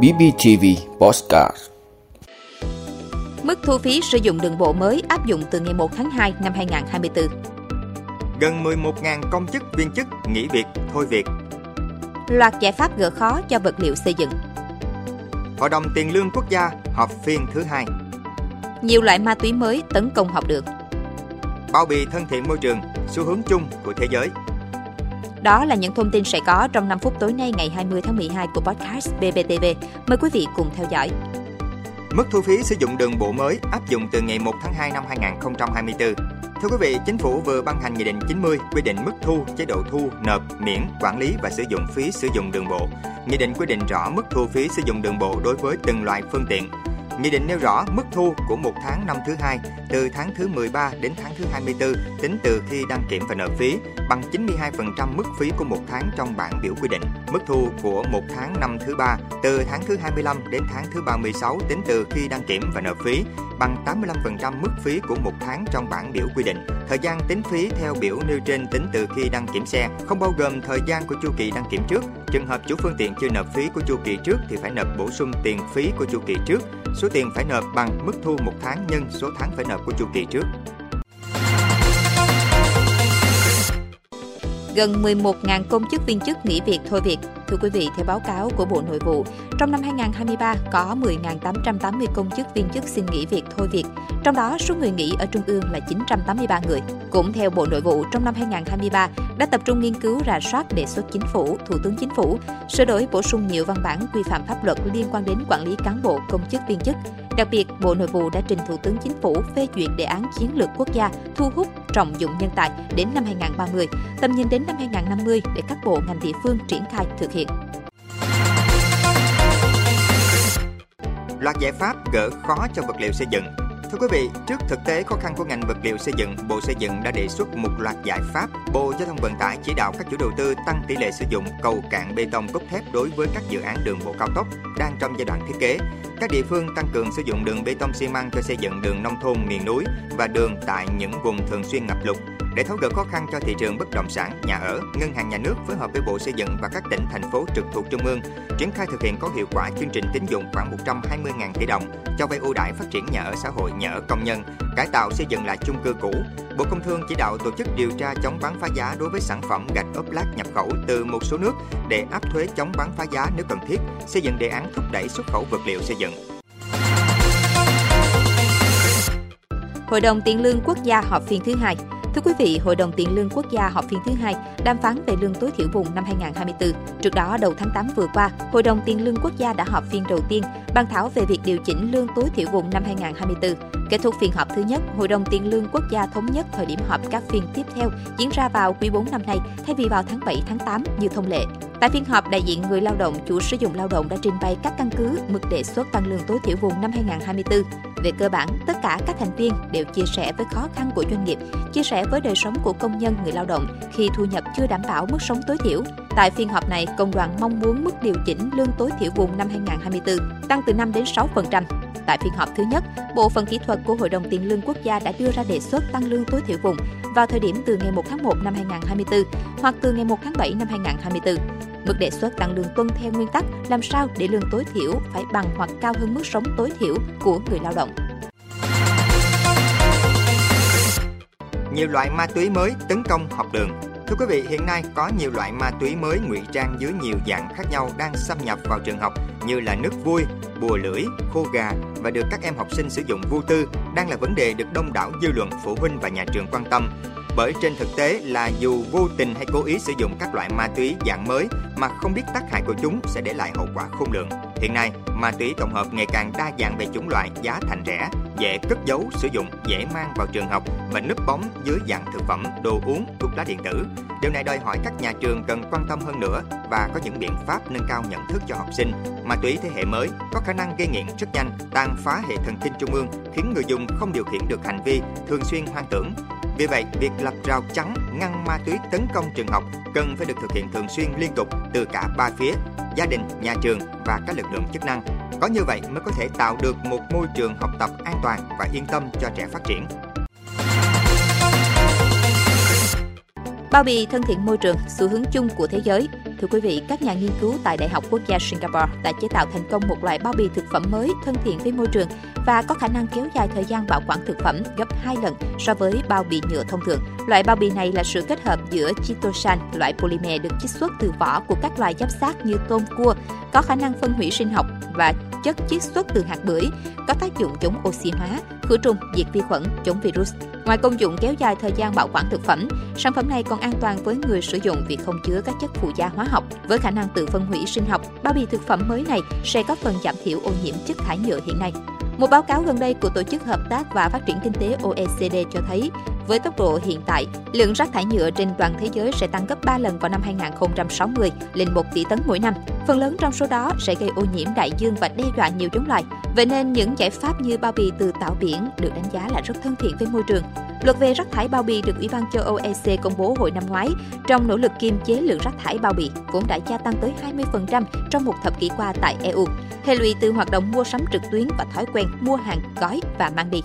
BBTV Postcard Mức thu phí sử dụng đường bộ mới áp dụng từ ngày 1 tháng 2 năm 2024. Gần 11.000 công chức viên chức nghỉ việc, thôi việc. Loạt giải pháp gỡ khó cho vật liệu xây dựng. Hội đồng Tiền lương Quốc gia họp phiên thứ hai. Nhiều loại ma túy mới tấn công học đường. Bao bì thân thiện môi trường, xu hướng chung của thế giới. Đó là những thông tin sẽ có trong 5 phút tối nay ngày 20 tháng 12 của podcast BBTV. Mời quý vị cùng theo dõi. Mức thu phí sử dụng đường bộ mới áp dụng từ ngày 1 tháng 2 năm 2024. Thưa quý vị, Chính phủ vừa ban hành Nghị định 90 quy định mức thu, chế độ thu, nộp, miễn, quản lý và sử dụng phí sử dụng đường bộ. Nghị định quy định rõ mức thu phí sử dụng đường bộ đối với từng loại phương tiện, Nghị định nêu rõ mức thu của một tháng năm thứ hai, từ tháng thứ 13 đến tháng thứ 24 tính từ khi đăng kiểm và nợ phí, bằng 92% mức phí của một tháng trong bảng biểu quy định. Mức thu của một tháng năm thứ ba từ tháng thứ 25 đến tháng thứ 36 tính từ khi đăng kiểm và nộp phí bằng 85% mức phí của một tháng trong bản biểu quy định. Thời gian tính phí theo biểu nêu trên tính từ khi đăng kiểm xe, không bao gồm thời gian của chu kỳ đăng kiểm trước. Trường hợp chủ phương tiện chưa nộp phí của chu kỳ trước thì phải nộp bổ sung tiền phí của chu kỳ trước. Số tiền phải nộp bằng mức thu một tháng nhân số tháng phải nộp của chu kỳ trước. Gần 11.000 công chức viên chức nghỉ việc thôi việc. Thưa quý vị, theo báo cáo của Bộ Nội vụ, trong năm 2023 có 10.880 công chức viên chức xin nghỉ việc thôi việc, trong đó số người nghỉ ở trung ương là 983 người. Cũng theo Bộ Nội vụ, trong năm 2023 đã tập trung nghiên cứu rà soát đề xuất chính phủ, thủ tướng chính phủ, sửa đổi bổ sung nhiều văn bản quy phạm pháp luật liên quan đến quản lý cán bộ công chức viên chức. Đặc biệt, Bộ Nội vụ đã trình Thủ tướng Chính phủ phê duyệt đề án chiến lược quốc gia thu hút trọng dụng nhân tài đến năm 2030, tầm nhìn đến năm 2050 để các bộ ngành địa phương triển khai thực hiện. Loạt giải pháp gỡ khó cho vật liệu xây dựng Thưa quý vị, trước thực tế khó khăn của ngành vật liệu xây dựng, Bộ Xây dựng đã đề xuất một loạt giải pháp. Bộ Giao thông Vận tải chỉ đạo các chủ đầu tư tăng tỷ lệ sử dụng cầu cạn bê tông cốt thép đối với các dự án đường bộ cao tốc đang trong giai đoạn thiết kế. Các địa phương tăng cường sử dụng đường bê tông xi măng cho xây dựng đường nông thôn miền núi và đường tại những vùng thường xuyên ngập lụt. Để tháo gỡ khó khăn cho thị trường bất động sản, nhà ở, Ngân hàng Nhà nước phối hợp với Bộ Xây dựng và các tỉnh, thành phố trực thuộc Trung ương triển khai thực hiện có hiệu quả chương trình tín dụng khoảng 120.000 tỷ đồng cho vay ưu đãi phát triển nhà ở xã hội, nhà ở công nhân, cải tạo xây dựng lại chung cư cũ. Bộ Công Thương chỉ đạo tổ chức điều tra chống bán phá giá đối với sản phẩm gạch ốp lát nhập khẩu từ một số nước để áp thuế chống bán phá giá nếu cần thiết, xây dựng đề án thúc đẩy xuất khẩu vật liệu xây dựng. Hội đồng Tiền lương Quốc gia họp phiên thứ hai. Thưa quý vị, Hội đồng Tiền lương Quốc gia họp phiên thứ hai đàm phán về lương tối thiểu vùng năm 2024. Trước đó, đầu tháng 8 vừa qua, Hội đồng Tiền lương Quốc gia đã họp phiên đầu tiên bàn thảo về việc điều chỉnh lương tối thiểu vùng năm 2024. Kết thúc phiên họp thứ nhất, Hội đồng Tiền lương Quốc gia thống nhất thời điểm họp các phiên tiếp theo diễn ra vào quý 4 năm nay thay vì vào tháng 7 tháng 8 như thông lệ. Tại phiên họp, đại diện người lao động, chủ sử dụng lao động đã trình bày các căn cứ mức đề xuất tăng lương tối thiểu vùng năm 2024. Về cơ bản, tất cả các thành viên đều chia sẻ với khó khăn của doanh nghiệp, chia sẻ với đời sống của công nhân, người lao động khi thu nhập chưa đảm bảo mức sống tối thiểu. Tại phiên họp này, công đoàn mong muốn mức điều chỉnh lương tối thiểu vùng năm 2024 tăng từ 5 đến 6%. Tại phiên họp thứ nhất, Bộ phận kỹ thuật của Hội đồng Tiền lương Quốc gia đã đưa ra đề xuất tăng lương tối thiểu vùng vào thời điểm từ ngày 1 tháng 1 năm 2024 hoặc từ ngày 1 tháng 7 năm 2024. Mức đề xuất tăng lương tuân theo nguyên tắc làm sao để lương tối thiểu phải bằng hoặc cao hơn mức sống tối thiểu của người lao động. Nhiều loại ma túy mới tấn công học đường Thưa quý vị, hiện nay có nhiều loại ma túy mới ngụy trang dưới nhiều dạng khác nhau đang xâm nhập vào trường học như là nước vui, bùa lưỡi, khô gà và được các em học sinh sử dụng vô tư đang là vấn đề được đông đảo dư luận, phụ huynh và nhà trường quan tâm. Bởi trên thực tế là dù vô tình hay cố ý sử dụng các loại ma túy dạng mới mà không biết tác hại của chúng sẽ để lại hậu quả khôn lường. Hiện nay, ma túy tổng hợp ngày càng đa dạng về chủng loại, giá thành rẻ, dễ cất giấu, sử dụng, dễ mang vào trường học và núp bóng dưới dạng thực phẩm, đồ uống, thuốc lá điện tử. Điều này đòi hỏi các nhà trường cần quan tâm hơn nữa và có những biện pháp nâng cao nhận thức cho học sinh. Ma túy thế hệ mới có khả năng gây nghiện rất nhanh, tàn phá hệ thần kinh trung ương, khiến người dùng không điều khiển được hành vi, thường xuyên hoang tưởng. Vì vậy, việc lập rào chắn ngăn ma túy tấn công trường học cần phải được thực hiện thường xuyên liên tục từ cả ba phía, gia đình, nhà trường và các lực lượng chức năng. Có như vậy mới có thể tạo được một môi trường học tập an toàn và yên tâm cho trẻ phát triển. Bao bì thân thiện môi trường, xu hướng chung của thế giới thưa quý vị, các nhà nghiên cứu tại Đại học Quốc gia Singapore đã chế tạo thành công một loại bao bì thực phẩm mới thân thiện với môi trường và có khả năng kéo dài thời gian bảo quản thực phẩm gấp 2 lần so với bao bì nhựa thông thường. Loại bao bì này là sự kết hợp giữa chitosan, loại polymer được chiết xuất từ vỏ của các loài giáp xác như tôm, cua, có khả năng phân hủy sinh học và chất chiết xuất từ hạt bưởi, có tác dụng chống oxy hóa, khử trùng, diệt vi khuẩn, chống virus. Ngoài công dụng kéo dài thời gian bảo quản thực phẩm, sản phẩm này còn an toàn với người sử dụng vì không chứa các chất phụ gia hóa học. Với khả năng tự phân hủy sinh học, bao bì thực phẩm mới này sẽ có phần giảm thiểu ô nhiễm chất thải nhựa hiện nay. Một báo cáo gần đây của Tổ chức Hợp tác và Phát triển Kinh tế OECD cho thấy, với tốc độ hiện tại, lượng rác thải nhựa trên toàn thế giới sẽ tăng gấp 3 lần vào năm 2060 lên 1 tỷ tấn mỗi năm. Phần lớn trong số đó sẽ gây ô nhiễm đại dương và đe dọa nhiều giống loài. Vậy nên những giải pháp như bao bì từ tảo biển được đánh giá là rất thân thiện với môi trường. Luật về rác thải bao bì được Ủy ban châu Âu EC công bố hồi năm ngoái trong nỗ lực kiềm chế lượng rác thải bao bì vốn đã gia tăng tới 20% trong một thập kỷ qua tại EU. Hệ lụy từ hoạt động mua sắm trực tuyến và thói quen mua hàng gói và mang đi.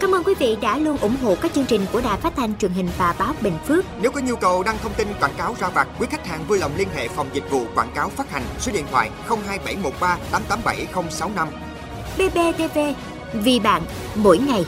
Cảm ơn quý vị đã luôn ủng hộ các chương trình của Đài Phát thanh truyền hình và báo Bình Phước. Nếu có nhu cầu đăng thông tin quảng cáo ra vặt, quý khách hàng vui lòng liên hệ phòng dịch vụ quảng cáo phát hành số điện thoại 02713 887065. BBTV, vì bạn, mỗi ngày.